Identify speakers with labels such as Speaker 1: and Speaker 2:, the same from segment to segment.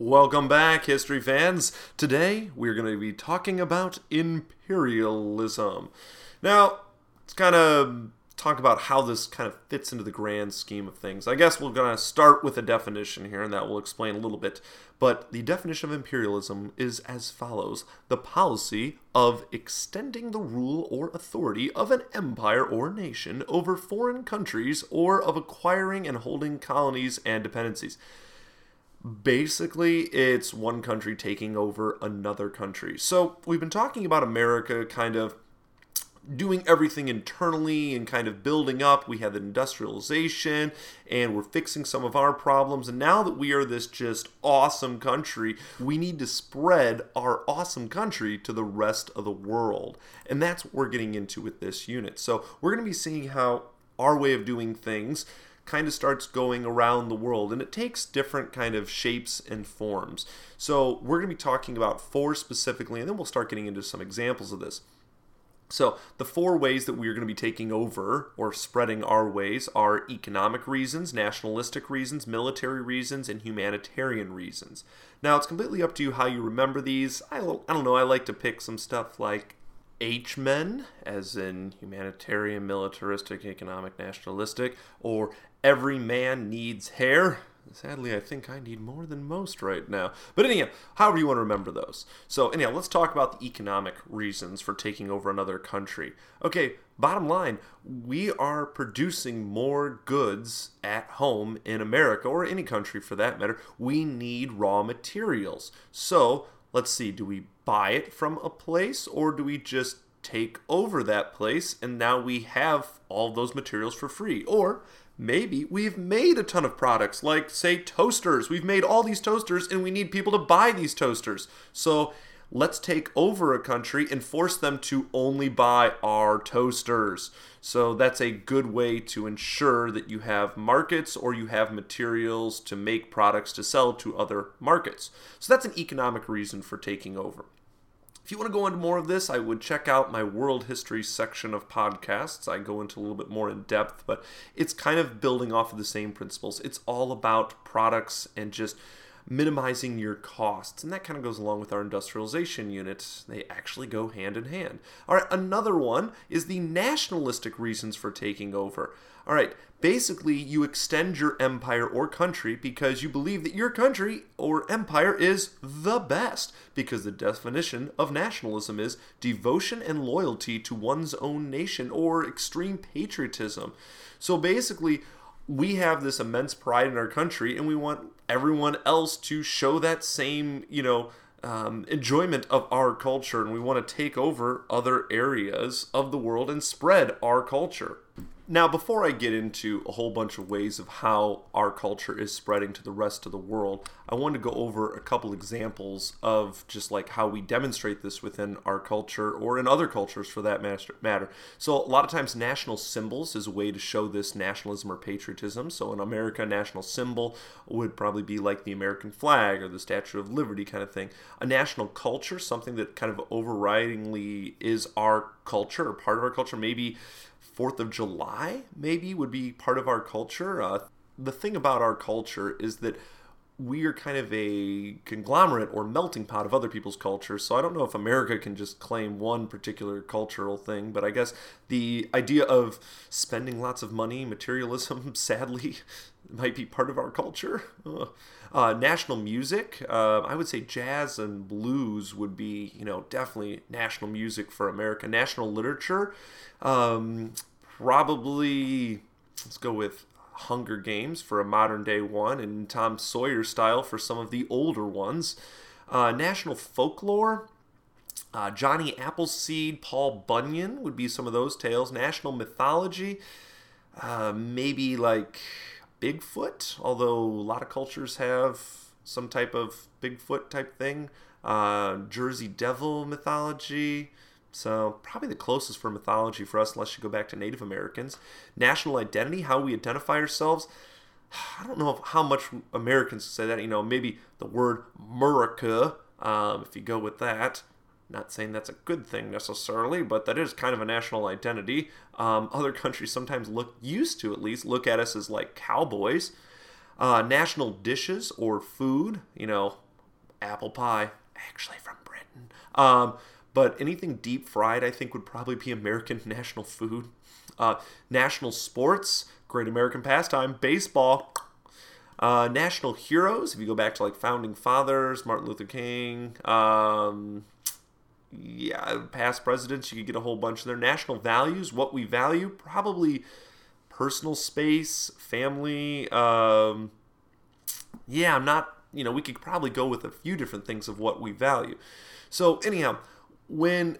Speaker 1: Welcome back, history fans. Today we're going to be talking about imperialism. Now, let's kind of talk about how this kind of fits into the grand scheme of things. I guess we're going to start with a definition here, and that will explain a little bit. But the definition of imperialism is as follows the policy of extending the rule or authority of an empire or nation over foreign countries or of acquiring and holding colonies and dependencies basically it's one country taking over another country. So we've been talking about America kind of doing everything internally and kind of building up. We had industrialization and we're fixing some of our problems. And now that we are this just awesome country, we need to spread our awesome country to the rest of the world. And that's what we're getting into with this unit. So we're going to be seeing how our way of doing things kind of starts going around the world and it takes different kind of shapes and forms. So we're going to be talking about four specifically and then we'll start getting into some examples of this. So, the four ways that we are going to be taking over or spreading our ways are economic reasons, nationalistic reasons, military reasons, and humanitarian reasons. Now, it's completely up to you how you remember these. I, I don't know, I like to pick some stuff like H-men, as in humanitarian, militaristic, economic, nationalistic, or every man needs hair. Sadly, I think I need more than most right now. But anyhow, however you want to remember those. So anyhow, let's talk about the economic reasons for taking over another country. Okay, bottom line, we are producing more goods at home in America or any country for that matter. We need raw materials. So let's see, do we buy it from a place or do we just take over that place and now we have all those materials for free? Or maybe we've made a ton of products like say toasters we've made all these toasters and we need people to buy these toasters so let's take over a country and force them to only buy our toasters so that's a good way to ensure that you have markets or you have materials to make products to sell to other markets so that's an economic reason for taking over if you want to go into more of this, I would check out my world history section of podcasts. I go into a little bit more in depth, but it's kind of building off of the same principles. It's all about products and just minimizing your costs. And that kind of goes along with our industrialization units. They actually go hand in hand. All right, another one is the nationalistic reasons for taking over. All right, basically, you extend your empire or country because you believe that your country or empire is the best. Because the definition of nationalism is devotion and loyalty to one's own nation or extreme patriotism. So basically, we have this immense pride in our country and we want everyone else to show that same, you know, um, enjoyment of our culture and we want to take over other areas of the world and spread our culture. Now, before I get into a whole bunch of ways of how our culture is spreading to the rest of the world, I want to go over a couple examples of just like how we demonstrate this within our culture or in other cultures for that matter. So, a lot of times, national symbols is a way to show this nationalism or patriotism. So, in America, national symbol would probably be like the American flag or the Statue of Liberty kind of thing. A national culture, something that kind of overridingly is our culture or part of our culture, maybe Fourth of July, maybe, would be part of our culture. Uh, the thing about our culture is that we are kind of a conglomerate or melting pot of other people's cultures. So I don't know if America can just claim one particular cultural thing, but I guess the idea of spending lots of money, materialism, sadly, might be part of our culture. Uh, national music, uh, I would say jazz and blues would be, you know, definitely national music for America. National literature, um, probably let's go with Hunger Games for a modern day one, and Tom Sawyer style for some of the older ones. Uh, national folklore. Uh, Johnny Appleseed, Paul Bunyan would be some of those tales. National mythology, uh, maybe like Bigfoot, although a lot of cultures have some type of Bigfoot type thing. Uh, Jersey Devil mythology, so, probably the closest for mythology for us, unless you go back to Native Americans. National identity, how we identify ourselves. I don't know how much Americans say that. You know, maybe the word America, um, if you go with that. Not saying that's a good thing necessarily, but that is kind of a national identity. Um, other countries sometimes look, used to at least, look at us as like cowboys. Uh, national dishes or food, you know, apple pie, actually from Britain. Um, but anything deep fried, I think, would probably be American national food. Uh, national sports, great American pastime, baseball. Uh, national heroes, if you go back to like founding fathers, Martin Luther King, um, yeah, past presidents, you could get a whole bunch of their national values, what we value, probably personal space, family. Um, yeah, I'm not, you know, we could probably go with a few different things of what we value. So, anyhow, when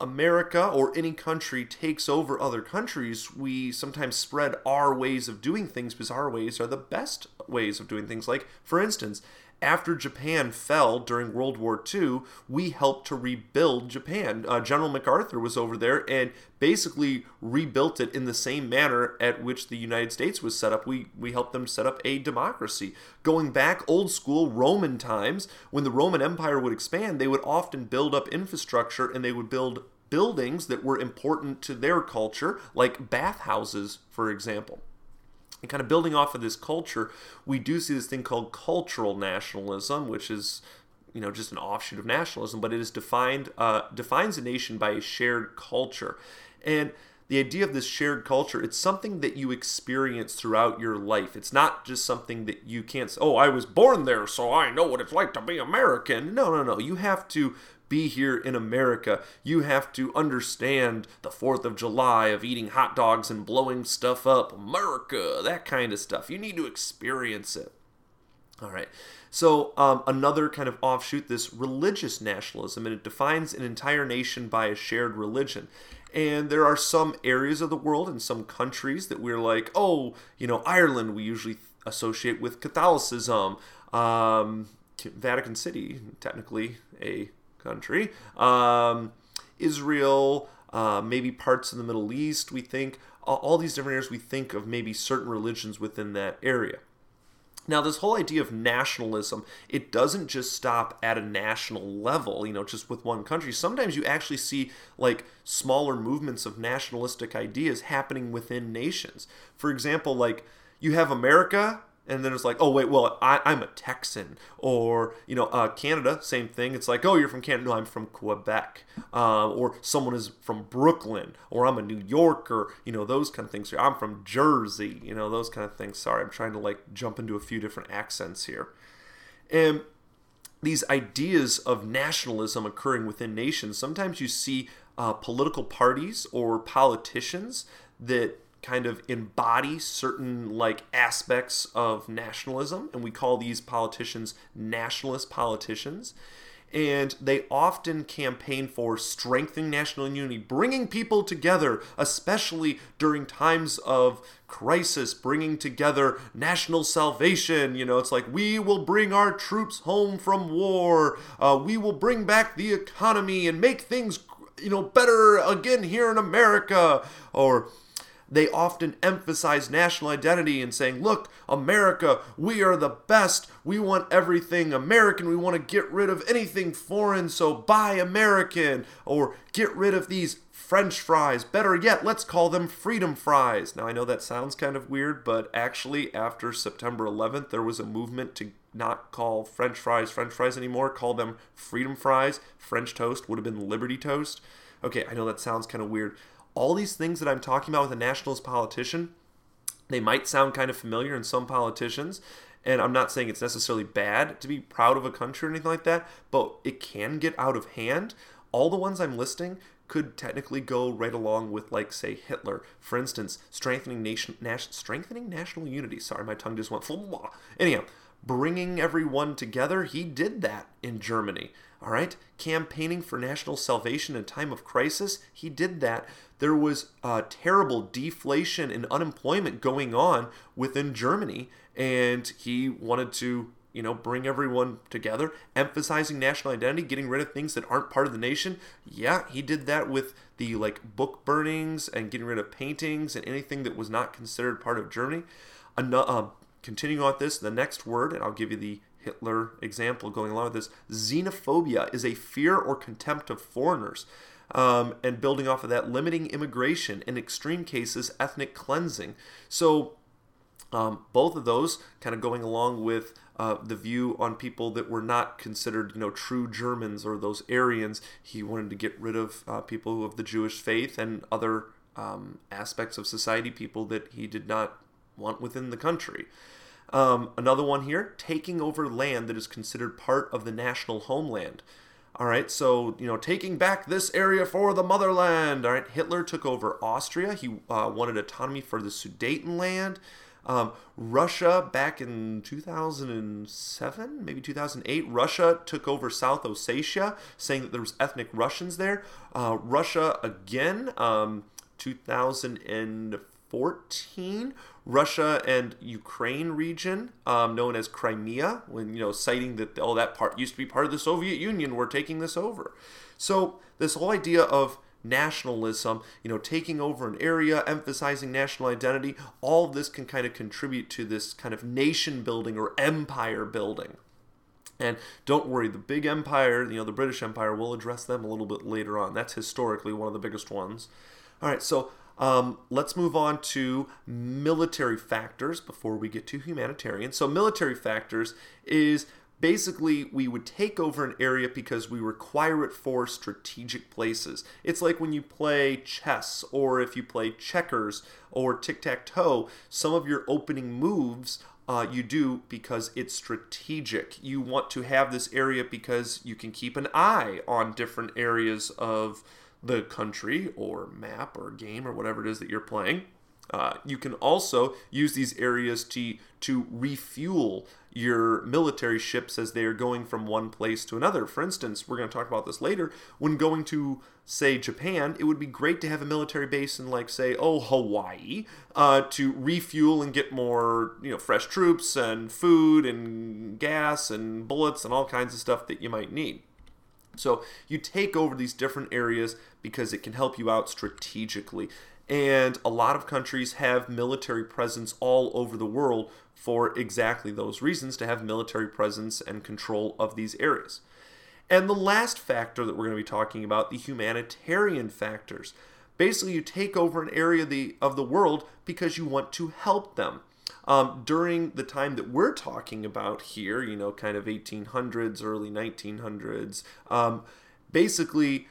Speaker 1: America or any country takes over other countries, we sometimes spread our ways of doing things because our ways are the best ways of doing things. Like, for instance, after Japan fell during World War II, we helped to rebuild Japan. Uh, General MacArthur was over there and basically rebuilt it in the same manner at which the United States was set up. We, we helped them set up a democracy. Going back old school Roman times, when the Roman Empire would expand, they would often build up infrastructure and they would build buildings that were important to their culture, like bathhouses, for example and kind of building off of this culture, we do see this thing called cultural nationalism, which is you know just an offshoot of nationalism, but it is defined uh, defines a nation by a shared culture, and the idea of this shared culture it's something that you experience throughout your life. It's not just something that you can't oh i was born there so i know what it's like to be american. No no no. You have to be here in America. You have to understand the 4th of July of eating hot dogs and blowing stuff up. America, that kind of stuff. You need to experience it. All right. So, um, another kind of offshoot, this religious nationalism, and it defines an entire nation by a shared religion. And there are some areas of the world and some countries that we're like, oh, you know, Ireland, we usually associate with Catholicism. Um, Vatican City, technically a country. Um, Israel, uh, maybe parts of the Middle East, we think. All, these different areas, we think of maybe certain religions within that area. Now, this whole idea of nationalism, it doesn't just stop at a national level, you know, just with one country. Sometimes you actually see like smaller movements of nationalistic ideas happening within nations. For example, like you have America, and then it's like, oh wait, well I, am a Texan, or you know, uh, Canada, same thing. It's like, oh, you're from Canada, no, I'm from Quebec, uh, or someone is from Brooklyn, or I'm a New Yorker, you know, those kind of things. I'm from Jersey, you know, those kind of things. Sorry, I'm trying to like jump into a few different accents here, and these ideas of nationalism occurring within nations. Sometimes you see uh, political parties or politicians that kind of embody certain like aspects of nationalism and we call these politicians nationalist politicians and they often campaign for strengthening national unity, bringing people together, especially during times of crisis, bringing together national salvation. You know, it's like, we will bring our troops home from war, uh, we will bring back the economy and make things, you know, better again here in America. Or, they often emphasize national identity and saying, look, America, we are the best. We want everything American. We want to get rid of anything foreign, so buy American. Or get rid of these French fries. Better yet, let's call them freedom fries. Now, I know that sounds kind of weird, but actually, after September 11th, there was a movement to not call French fries French fries anymore, call them freedom fries. French toast would have been Liberty toast. Okay, I know that sounds kind of weird all these things that I'm talking about with a nationalist politician, they might sound kind of familiar in some politicians. And I'm not saying it's necessarily bad to be proud of a country or anything like that, but it can get out of hand. All the ones I'm listing could technically go right along with, like, say, Hitler. For instance, strengthening nation, nas- strengthening national unity. Sorry, my tongue just went. Anyhow, bringing everyone together. He did that in Germany. All right, campaigning for national salvation in time of crisis. He did that there was uh, terrible deflation and unemployment going on within Germany, and he wanted to you know, bring everyone together, emphasizing national identity, getting rid of things that aren't part of the nation. Yeah, he did that with the like book burnings and getting rid of paintings and anything that was not considered part of Germany. Um, continuing on this, the next word, and I'll give you the Hitler example going along with this xenophobia is a fear or contempt of foreigners um, and building off of that, limiting immigration, in extreme cases, ethnic cleansing. So Um, both of those kind of going along with uh, the view on people that were not considered, you know, true Germans or those Aryans. He wanted to get rid of uh, people who of the Jewish faith and other um, aspects of society, people that he did not want within the country. Um, another one here, taking over land that is considered part of the national homeland. All right, so you know, taking back this area for the motherland. All right, Hitler took over Austria. He uh, wanted autonomy for the Sudetenland. Um, Russia, back in 2007, maybe 2008, Russia took over South Ossetia, saying that there was ethnic Russians there. Uh, Russia again, um, 2014, Russia and Ukraine region, um, known as Crimea, when you know citing that oh that part used to be part of the Soviet Union, we're taking this over. So this whole idea of nationalism, you know, taking over an area, emphasizing national identity, all this can kind of contribute to this kind of nation building or empire building. And don't worry, the big empire, you know, the British Empire, we'll address them a little bit later on. That's historically one of the biggest ones. All right, so um, let's move on to military factors before we get to humanitarian. So, military factors is basically we would take over an area because we require it for strategic places. It's like when you play chess or if you play checkers or tic tac toe, some of your opening moves uh, you do because it's strategic. You want to have this area because you can keep an eye on different areas of the country or map or game or whatever it is that you're playing. Uh, you can also use these areas to, to refuel your military ships as they are going from one place to another. For instance, we're going to talk about this later. When going to, say, Japan, it would be great to have a military base in, like, say, oh, Hawaii, uh, to refuel and get more, you know, fresh troops and food and gas and bullets and all kinds of stuff that you might need. So you take over these different areas because it can help you out strategically. And a lot of countries have military presence all over the world for exactly those reasons to have military presence and control of these areas. And the last factor that we're going to be talking about, the humanitarian factors. Basically, you take over an area of the, of the world because you want to help them. Um, during the time that we're talking about here, you know, kind of 1800s, early 1900s, um, basically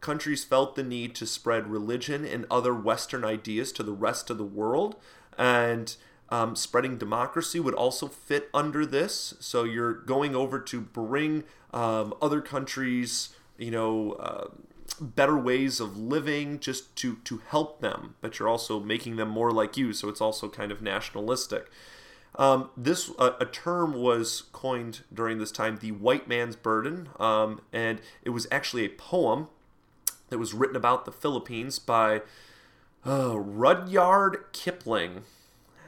Speaker 1: countries felt the need to spread religion and other Western ideas to the rest of the world. And um, spreading democracy would also fit under this. So you're going over to bring um, other countries, you know, uh, better ways of living just to, to help them, but you're also making them more like you. So it's also kind of nationalistic. Um, this uh, a term was coined during this time, the white man's burden, um, and it was actually a poem that was written about the Philippines by uh, Rudyard Kipling.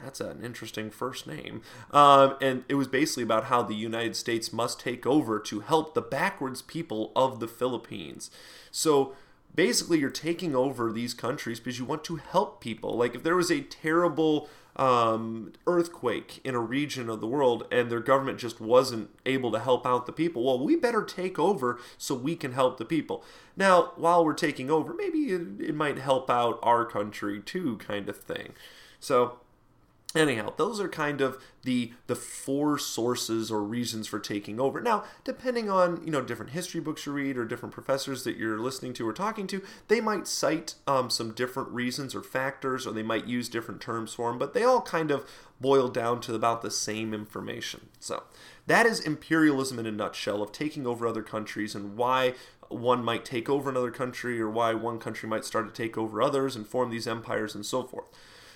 Speaker 1: That's an interesting first name. Um, and it was basically about how the United States must take over to help the backwards people of the Philippines. So basically, you're taking over these countries because you want to help people. Like, if there was a terrible um, earthquake in a region of the world and their government just wasn't able to help out the people, well, we better take over so we can help the people. Now, while we're taking over, maybe it, it might help out our country too, kind of thing. So, anyhow those are kind of the the four sources or reasons for taking over. Now depending on you know different history books you read or different professors that you're listening to or talking to they might cite um, some different reasons or factors or they might use different terms for them but they all kind of boil down to about the same information. So that is imperialism in a nutshell of taking over other countries and why one might take over another country or why one country might start to take over others and form these empires and so forth.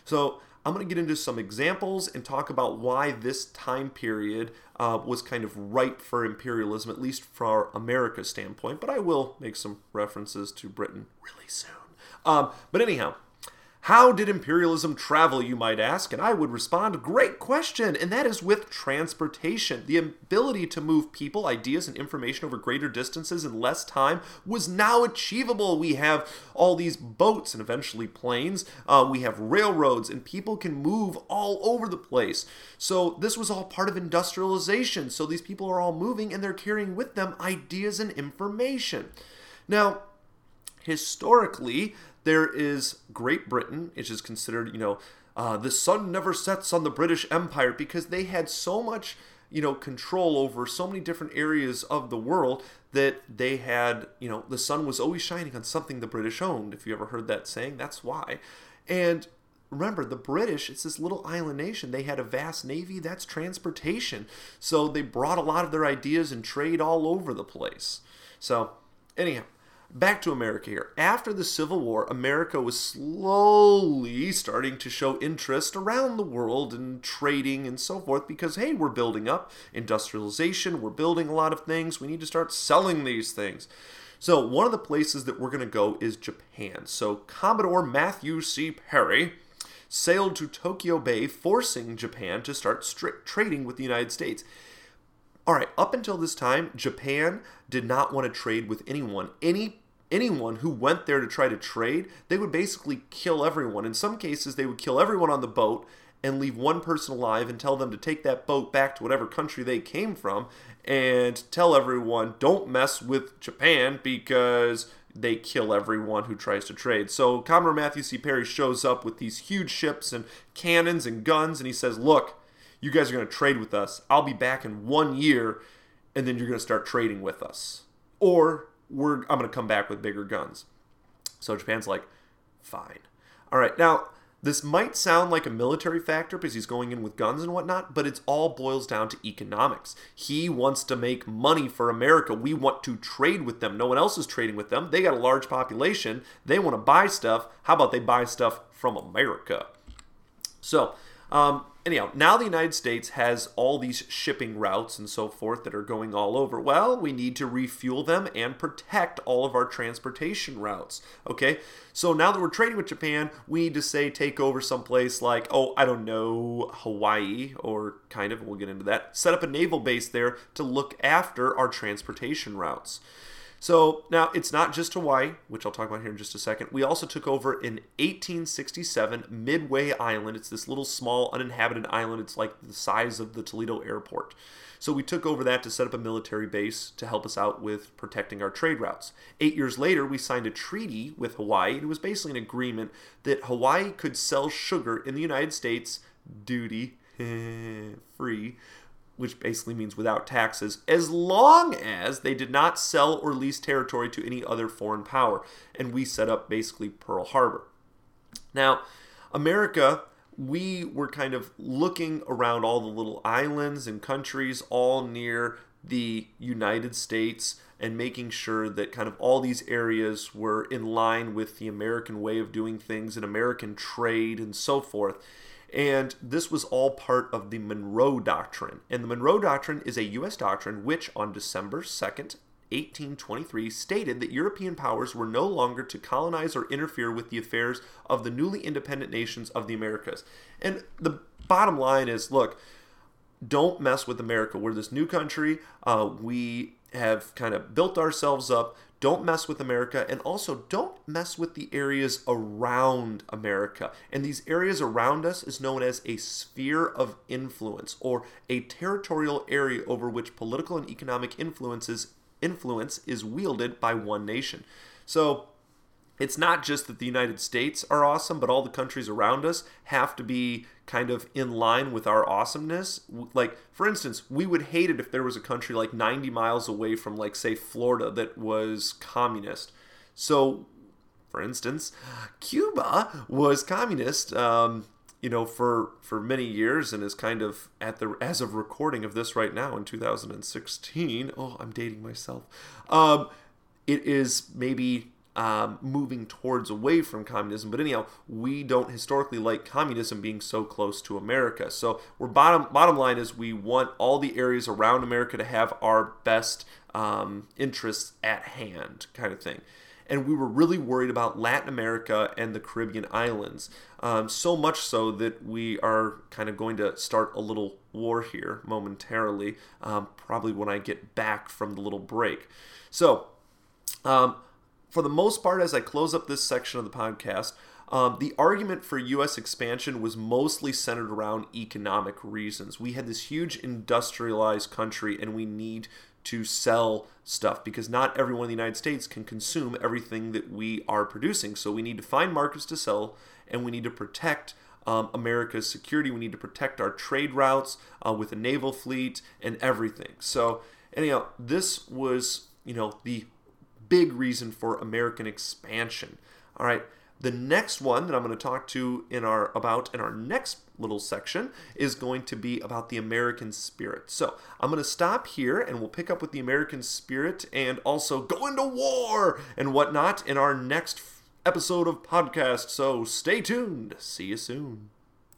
Speaker 1: So I'm going to get into some examples and talk about why this time period uh, was kind of ripe for imperialism, at least from America's standpoint. But I will make some references to Britain really soon. Um, but anyhow, how did imperialism travel, you might ask? And I would respond, great question. And that is with transportation. The ability to move people, ideas, and information over greater distances in less time was now achievable. We have all these boats and eventually planes. Uh, we have railroads, and people can move all over the place. So this was all part of industrialization. So these people are all moving and they're carrying with them ideas and information. Now, historically, there is Great Britain, which is considered, you know, uh, the sun never sets on the British Empire because they had so much you know control over so many different areas of the world that they had you know the sun was always shining on something the british owned if you ever heard that saying that's why. And remember the british it's this little island nation. They had a vast navy that's transportation. So they brought a lot of their ideas and trade all over the place. So anyhow back to America here. After the Civil War, America was slowly starting to show interest around the world in trading and so forth because, hey, we're building up industrialization, we're building a lot of things, we need to start selling these things. So, one of the places that we're going to go is Japan. So, Commodore Matthew C. Perry sailed to Tokyo Bay, forcing Japan to start strict trading with the United States. All right, up until this time, Japan did not want to trade with anyone. Any anyone who went there to try to trade, they would basically kill everyone. In some cases, they would kill everyone on the boat and leave one person alive and tell them to take that boat back to whatever country they came from and tell everyone don't mess with Japan because they kill everyone who tries to trade. So Commodore Matthew C. Perry shows up with these huge ships and cannons and guns and he says, "Look, you guys are going to trade with us. I'll be back in one year, and then you're going to start trading with us. Or we're I'm going to come back with bigger guns. So Japan's like, fine. All right, now this might sound like a military factor because he's going in with guns and whatnot, but it all boils down to economics. He wants to make money for America. We want to trade with them. No one else is trading with them. They got a large population. They want to buy stuff. How about they buy stuff from America? So, um, anyhow, now the United States has all these shipping routes and so forth that are going all over. Well, we need to refuel them and protect all of our transportation routes. Okay, so now that we're trading with Japan, we need to say take over someplace like, oh, I don't know, Hawaii, or kind of, we'll get into that. Set up a naval base there to look after our transportation routes. So now it's not just Hawaii, which I'll talk about here in just a second. We also took over in 1867 Midway Island. It's this little small uninhabited island. It's like the size of the Toledo airport. So we took over that to set up a military base to help us out with protecting our trade routes. Eight years later, we signed a treaty with Hawaii. It was basically an agreement that Hawaii could sell sugar in the United States duty free which basically means without taxes, as long as they did not sell or lease territory to any other foreign power. And we set up basically Pearl Harbor. Now, America, we were kind of looking around all the little islands and countries all near the United States and making sure that kind of all these areas were in line with the American way of doing things and American trade and so forth. And this was all part of the Monroe Doctrine. And the Monroe Doctrine is a U.S. doctrine which, on December 2nd, 1823, stated that European powers were no longer to colonize or interfere with the affairs of the newly independent nations of the Americas. And the bottom line is look, don't mess with America. We're this new country. Uh, we have kind of built ourselves up. Don't mess with America, and also don't mess with the areas around America. And these areas around us is known as a sphere of influence or a territorial area over which political and economic influences influence is wielded by one nation. So it's not just that the United States are awesome, but all the countries around us have to be kind of in line with our awesomeness. Like, for instance, we would hate it if there was a country like 90 miles away from, like, say, Florida that was communist. So, for instance, Cuba was communist. Um, you know, for for many years, and is kind of at the as of recording of this right now in 2016. Oh, I'm dating myself. Um, it is maybe um, moving towards away from communism. But anyhow, we don't historically like communism being so close to America. So we're bottom bottom line is we want all the areas around America to have our best um, interests at hand, kind of thing. And we were really worried about Latin America and the Caribbean islands. Um, so much so that we are kind of going to start a little war here momentarily, um, probably when I get back from the little break. So, um, for the most part, as I close up this section of the podcast, um, the argument for U.S. expansion was mostly centered around economic reasons. We had this huge industrialized country, and we need to sell stuff because not everyone in the United States can consume everything that we are producing. So we need to find markets to sell, and we need to protect um, America's security. We need to protect our trade routes uh, with a naval fleet and everything. So, anyhow, this was, you know, the big reason for American expansion. All right. The next one that I'm going to talk to in our about in our next little section is going to be about the American spirit. So I'm going to stop here and we'll pick up with the American spirit and also go into war and whatnot in our next episode of podcast. So stay tuned. See you soon.